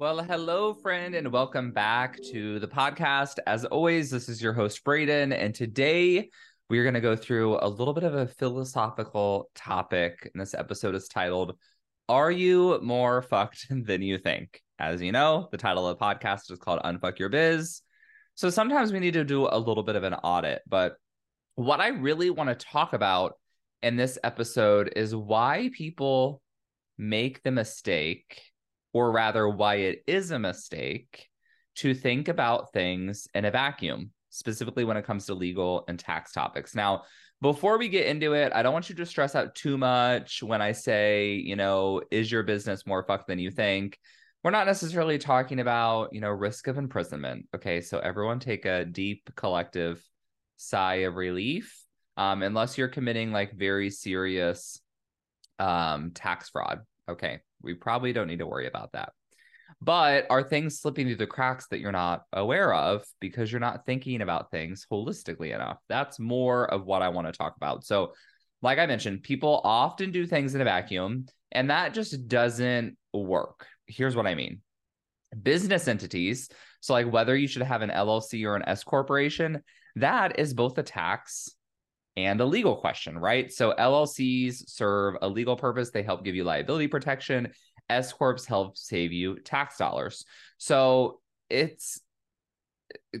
Well, hello, friend, and welcome back to the podcast. As always, this is your host, Braden, and today we're going to go through a little bit of a philosophical topic. And this episode is titled, Are You More Fucked Than You Think? As you know, the title of the podcast is called Unfuck Your Biz. So sometimes we need to do a little bit of an audit. But what I really want to talk about in this episode is why people make the mistake or rather why it is a mistake to think about things in a vacuum, specifically when it comes to legal and tax topics. Now, before we get into it, I don't want you to stress out too much when I say, you know, is your business more fucked than you think? We're not necessarily talking about, you know, risk of imprisonment. Okay. So everyone take a deep collective sigh of relief. Um, unless you're committing like very serious um tax fraud. Okay we probably don't need to worry about that. But are things slipping through the cracks that you're not aware of because you're not thinking about things holistically enough? That's more of what I want to talk about. So, like I mentioned, people often do things in a vacuum, and that just doesn't work. Here's what I mean business entities. So, like whether you should have an LLC or an S corporation, that is both a tax and a legal question, right? So LLCs serve a legal purpose. They help give you liability protection. S corps help save you tax dollars. So it's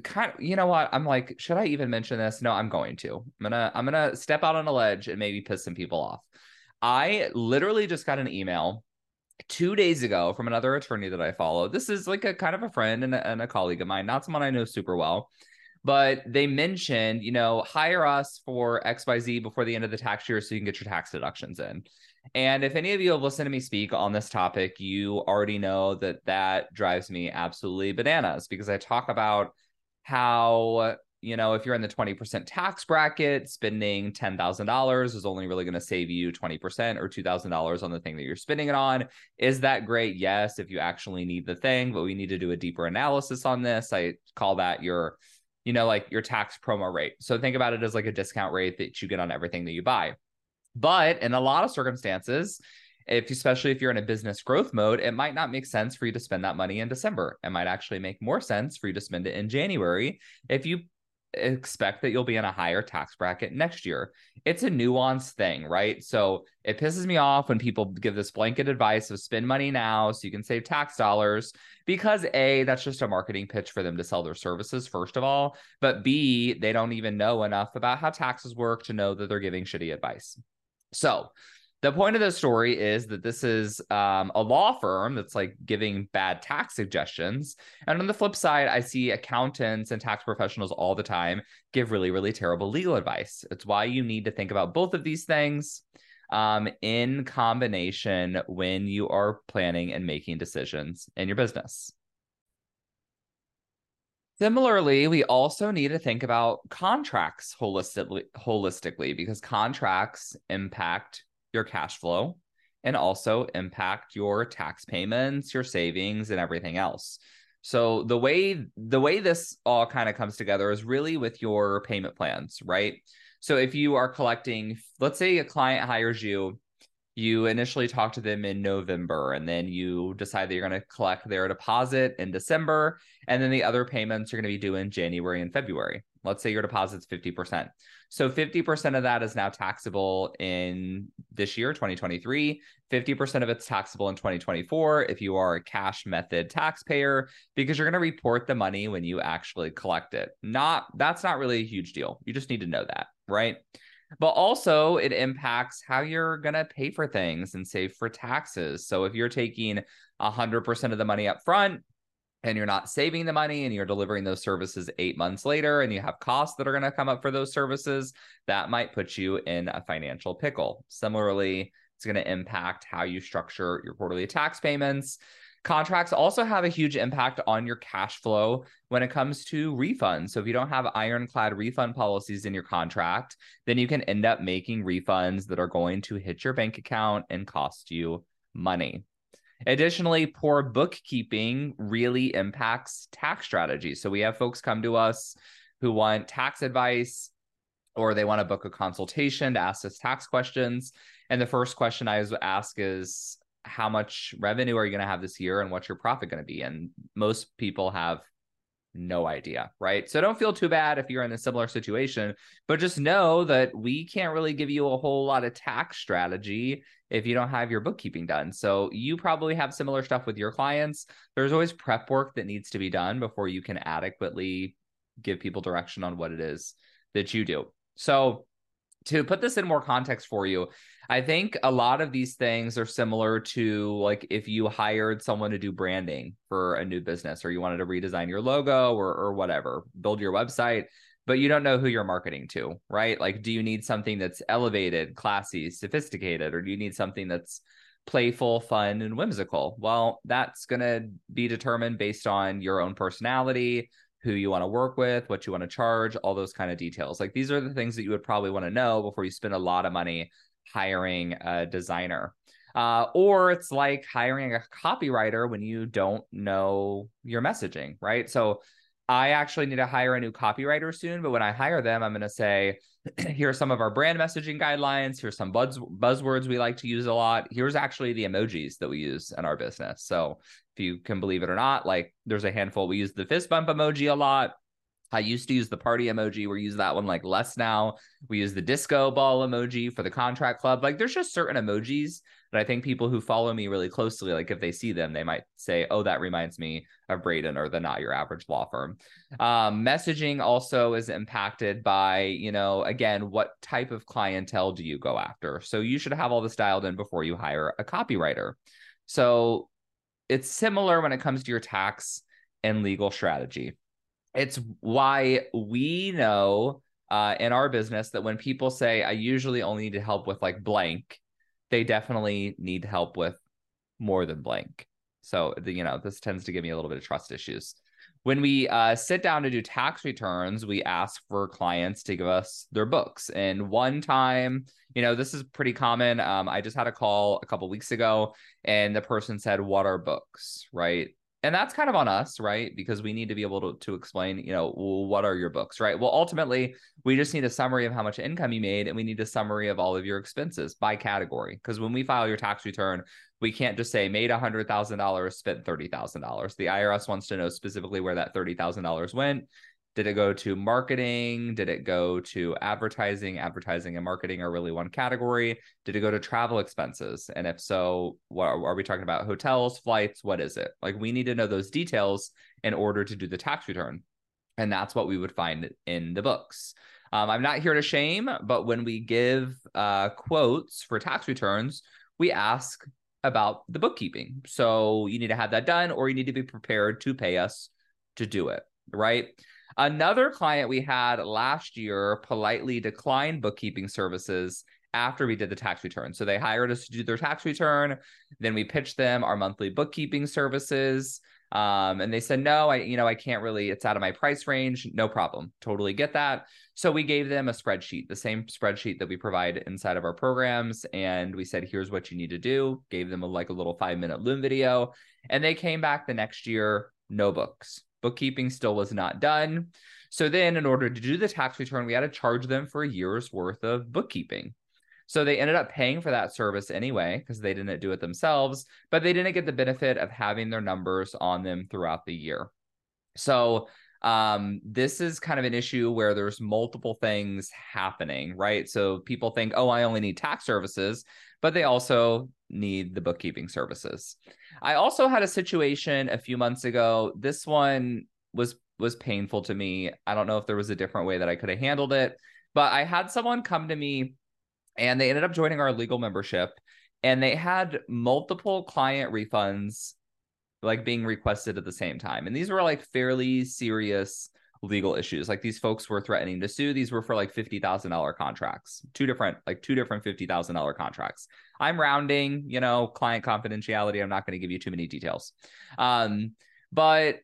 kind of you know what i'm like should i even mention this no i'm going to i'm gonna i'm gonna step out on a ledge and maybe piss some people off i literally just got an email two days ago from another attorney that i follow this is like a kind of a friend and a, and a colleague of mine not someone i know super well but they mentioned, you know, hire us for XYZ before the end of the tax year so you can get your tax deductions in. And if any of you have listened to me speak on this topic, you already know that that drives me absolutely bananas because I talk about how, you know, if you're in the 20% tax bracket, spending $10,000 is only really going to save you 20% or $2,000 on the thing that you're spending it on. Is that great? Yes, if you actually need the thing, but we need to do a deeper analysis on this. I call that your you know, like your tax promo rate. So think about it as like a discount rate that you get on everything that you buy. But in a lot of circumstances, if especially if you're in a business growth mode, it might not make sense for you to spend that money in December. It might actually make more sense for you to spend it in January if you expect that you'll be in a higher tax bracket next year. It's a nuanced thing, right? So it pisses me off when people give this blanket advice of spend money now so you can save tax dollars because A, that's just a marketing pitch for them to sell their services, first of all. But B, they don't even know enough about how taxes work to know that they're giving shitty advice. So the point of the story is that this is um, a law firm that's like giving bad tax suggestions. And on the flip side, I see accountants and tax professionals all the time give really, really terrible legal advice. It's why you need to think about both of these things um, in combination when you are planning and making decisions in your business. Similarly, we also need to think about contracts holistically, holistically because contracts impact your cash flow and also impact your tax payments, your savings and everything else. So the way the way this all kind of comes together is really with your payment plans, right? So if you are collecting, let's say a client hires you, you initially talk to them in November and then you decide that you're going to collect their deposit in December and then the other payments are going to be due in January and February. Let's say your deposit's 50%. So 50% of that is now taxable in this year, 2023. 50% of it's taxable in 2024 if you are a cash method taxpayer, because you're going to report the money when you actually collect it. Not that's not really a huge deal. You just need to know that, right? But also, it impacts how you're going to pay for things and save for taxes. So if you're taking 100% of the money up front, and you're not saving the money and you're delivering those services eight months later and you have costs that are going to come up for those services, that might put you in a financial pickle. Similarly, it's going to impact how you structure your quarterly tax payments. Contracts also have a huge impact on your cash flow when it comes to refunds. So if you don't have ironclad refund policies in your contract, then you can end up making refunds that are going to hit your bank account and cost you money. Additionally, poor bookkeeping really impacts tax strategies. So we have folks come to us who want tax advice or they want to book a consultation to ask us tax questions. And the first question I ask is, how much revenue are you going to have this year and what's your profit going to be? And most people have no idea, right? So don't feel too bad if you're in a similar situation, but just know that we can't really give you a whole lot of tax strategy if you don't have your bookkeeping done. So you probably have similar stuff with your clients. There's always prep work that needs to be done before you can adequately give people direction on what it is that you do. So to put this in more context for you, I think a lot of these things are similar to like if you hired someone to do branding for a new business or you wanted to redesign your logo or or whatever, build your website, but you don't know who you're marketing to, right? Like do you need something that's elevated, classy, sophisticated or do you need something that's playful, fun and whimsical? Well, that's going to be determined based on your own personality, who you want to work with, what you want to charge, all those kind of details. Like these are the things that you would probably want to know before you spend a lot of money hiring a designer. Uh, or it's like hiring a copywriter when you don't know your messaging, right? So I actually need to hire a new copywriter soon, but when I hire them, I'm going to say, here are some of our brand messaging guidelines. Here's some buzz buzzwords we like to use a lot. Here's actually the emojis that we use in our business. So if you can believe it or not, like there's a handful. We use the fist bump emoji a lot. I used to use the party emoji. We use that one like less now. We use the disco ball emoji for the contract club. Like there's just certain emojis that I think people who follow me really closely, like if they see them, they might say, "Oh, that reminds me of Braden or the Not Your Average Law Firm." Um, messaging also is impacted by, you know, again, what type of clientele do you go after? So you should have all this dialed in before you hire a copywriter. So it's similar when it comes to your tax and legal strategy it's why we know uh, in our business that when people say, I usually only need to help with like blank, they definitely need help with more than blank. So, you know, this tends to give me a little bit of trust issues. When we uh, sit down to do tax returns, we ask for clients to give us their books. And one time, you know, this is pretty common. Um, I just had a call a couple weeks ago, and the person said, What are books? Right and that's kind of on us right? Because we need to be able to, to explain you know what are your books right? Well ultimately we just need a summary of how much income you made and we need a summary of all of your expenses by category. Because when we file your tax return we can't just say made $100000 spent $30000 the irs wants to know specifically where that $30000 went did it go to marketing? Did it go to advertising? Advertising and marketing are really one category. Did it go to travel expenses? And if so, what are we talking about? Hotels, flights? What is it? Like we need to know those details in order to do the tax return. And that's what we would find in the books. Um, I'm not here to shame, but when we give uh, quotes for tax returns, we ask about the bookkeeping. So you need to have that done, or you need to be prepared to pay us to do it, right? Another client we had last year politely declined bookkeeping services after we did the tax return. So they hired us to do their tax return. Then we pitched them our monthly bookkeeping services. Um, and they said, no, I, you know, I can't really, it's out of my price range. No problem. Totally get that. So we gave them a spreadsheet, the same spreadsheet that we provide inside of our programs. And we said, here's what you need to do. Gave them a, like a little five minute Loom video. And they came back the next year, no books bookkeeping still was not done. So then, in order to do the tax return, we had to charge them for a year's worth of bookkeeping. So they ended up paying for that service anyway because they didn't do it themselves, but they didn't get the benefit of having their numbers on them throughout the year. So um, this is kind of an issue where there's multiple things happening, right? So people think, oh, I only need tax services, but they also need the bookkeeping services. I also had a situation a few months ago. This one was was painful to me. I don't know if there was a different way that I could have handled it, but I had someone come to me and they ended up joining our legal membership and they had multiple client refunds like being requested at the same time. And these were like fairly serious legal issues. Like these folks were threatening to sue. These were for like $50,000 contracts, two different, like two different $50,000 contracts. I'm rounding, you know, client confidentiality. I'm not going to give you too many details. Um, but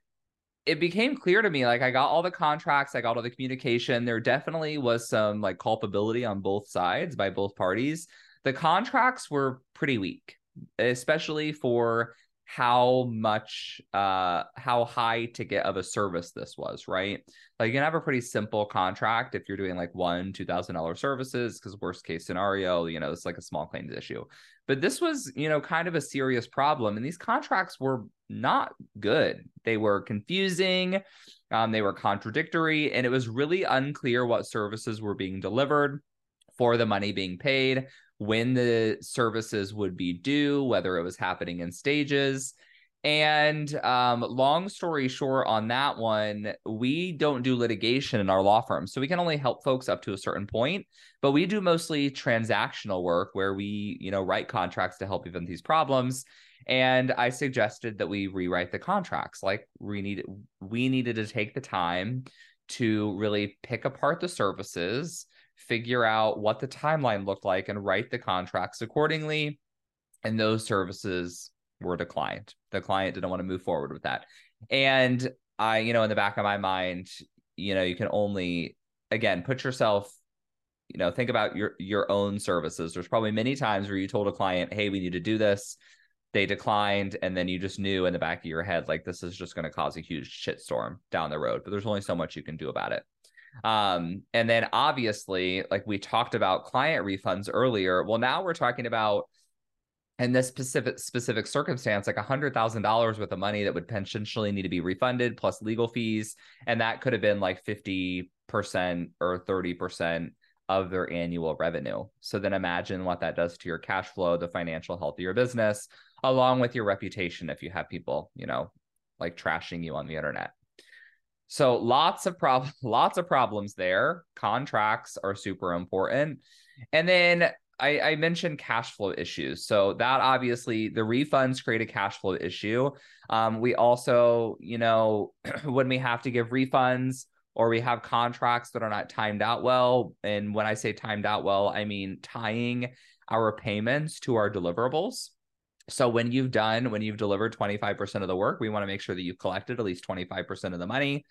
it became clear to me like I got all the contracts, I got all the communication. There definitely was some like culpability on both sides by both parties. The contracts were pretty weak, especially for how much uh how high ticket of a service this was right? Like you can have a pretty simple contract if you're doing like one two thousand dollar services because worst case scenario you know it's like a small claims issue. But this was you know kind of a serious problem and these contracts were not good. They were confusing um, they were contradictory and it was really unclear what services were being delivered for the money being paid when the services would be due, whether it was happening in stages. And um, long story short, on that one, we don't do litigation in our law firm. So we can only help folks up to a certain point, but we do mostly transactional work where we, you know, write contracts to help prevent these problems. And I suggested that we rewrite the contracts. Like we needed, we needed to take the time to really pick apart the services figure out what the timeline looked like and write the contracts accordingly. And those services were declined. The client didn't want to move forward with that. And I, you know, in the back of my mind, you know, you can only again put yourself you know think about your your own services there's probably many times where you told a client hey we need to do this they declined and then you just knew in the back of your head like this is just going to cause a huge shitstorm down the road but there's only so much you can do about it um, and then obviously, like we talked about client refunds earlier. Well, now we're talking about in this specific specific circumstance, like a hundred thousand dollars worth of money that would potentially need to be refunded plus legal fees, and that could have been like fifty percent or thirty percent of their annual revenue. So then imagine what that does to your cash flow, the financial health of your business, along with your reputation if you have people, you know, like trashing you on the internet. So lots of prob lots of problems there. Contracts are super important. And then I, I, mentioned cash flow issues. So that obviously the refunds create a cash flow issue. Um, we also, you know, when we have to give refunds or we have contracts that are not timed out well. And when I say timed out well, I mean tying our payments to our deliverables. So when you've done, when you've delivered 25% of the work, we want to make sure that you've collected at least 25% of the money.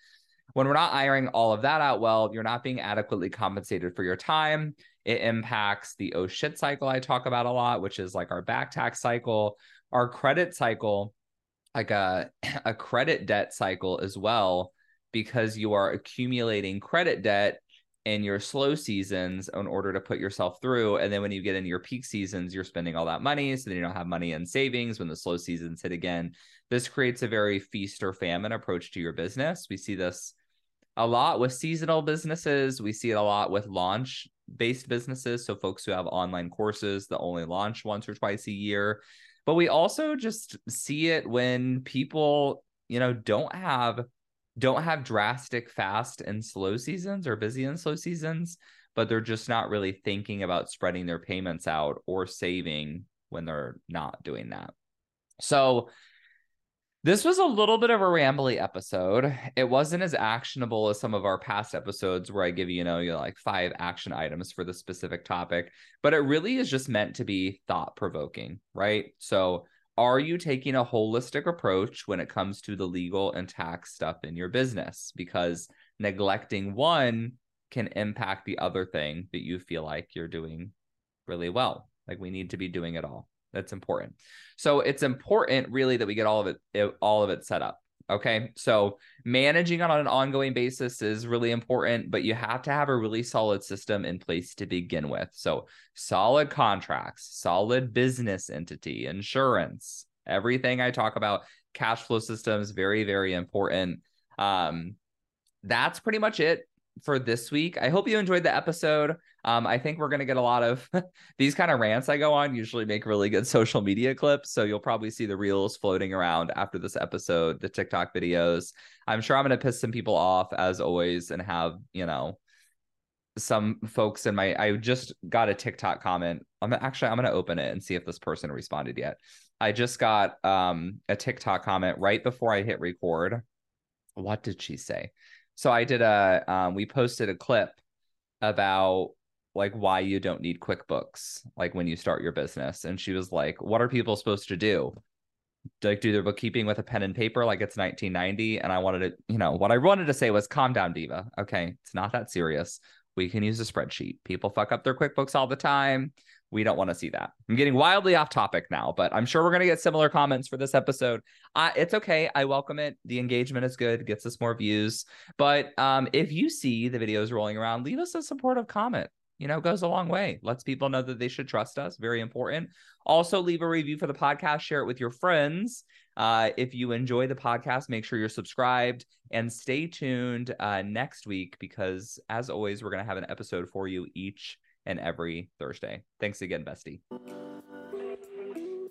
When we're not ironing all of that out well, you're not being adequately compensated for your time. It impacts the oh shit cycle I talk about a lot, which is like our back tax cycle, our credit cycle, like a, a credit debt cycle as well, because you are accumulating credit debt in your slow seasons in order to put yourself through. And then when you get into your peak seasons, you're spending all that money. So then you don't have money in savings when the slow seasons hit again. This creates a very feast or famine approach to your business. We see this a lot with seasonal businesses. We see it a lot with launch based businesses. So folks who have online courses that only launch once or twice a year. But we also just see it when people, you know, don't have don't have drastic fast and slow seasons or busy and slow seasons, but they're just not really thinking about spreading their payments out or saving when they're not doing that. So this was a little bit of a rambly episode. It wasn't as actionable as some of our past episodes where I give you, you know, you know, like five action items for the specific topic, but it really is just meant to be thought provoking, right? So are you taking a holistic approach when it comes to the legal and tax stuff in your business? Because neglecting one can impact the other thing that you feel like you're doing really well. Like we need to be doing it all. That's important. So it's important really that we get all of it all of it set up. Okay. So managing on an ongoing basis is really important, but you have to have a really solid system in place to begin with. So solid contracts, solid business entity, insurance, everything I talk about, cash flow systems, very, very important. Um, that's pretty much it for this week. I hope you enjoyed the episode. Um, I think we're going to get a lot of these kind of rants I go on, usually make really good social media clips. So you'll probably see the reels floating around after this episode, the TikTok videos. I'm sure I'm going to piss some people off as always and have, you know, some folks in my I just got a TikTok comment. I'm actually I'm going to open it and see if this person responded yet. I just got um a TikTok comment right before I hit record. What did she say? So I did a um, we posted a clip about like why you don't need QuickBooks like when you start your business. And she was like what are people supposed to do? Like do their bookkeeping with a pen and paper like it's 1990 and I wanted to you know what I wanted to say was calm down diva. Okay it's not that serious. We can use a spreadsheet. People fuck up their QuickBooks all the time we don't want to see that. I'm getting wildly off topic now, but I'm sure we're going to get similar comments for this episode. Uh, it's okay. I welcome it. The engagement is good, gets us more views. But um, if you see the videos rolling around, leave us a supportive comment. You know, goes a long way. Lets people know that they should trust us. Very important. Also, leave a review for the podcast. Share it with your friends. Uh, if you enjoy the podcast, make sure you're subscribed and stay tuned uh, next week because, as always, we're going to have an episode for you each and every Thursday. Thanks again, Bestie.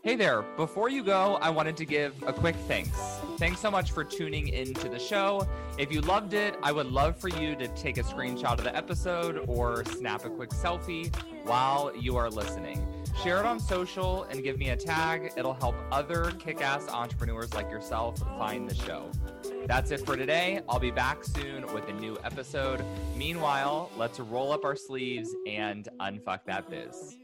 Hey there. Before you go, I wanted to give a quick thanks. Thanks so much for tuning into the show. If you loved it, I would love for you to take a screenshot of the episode or snap a quick selfie while you are listening. Share it on social and give me a tag. It'll help other kick ass entrepreneurs like yourself find the show. That's it for today. I'll be back soon with a new episode. Meanwhile, let's roll up our sleeves and unfuck that biz.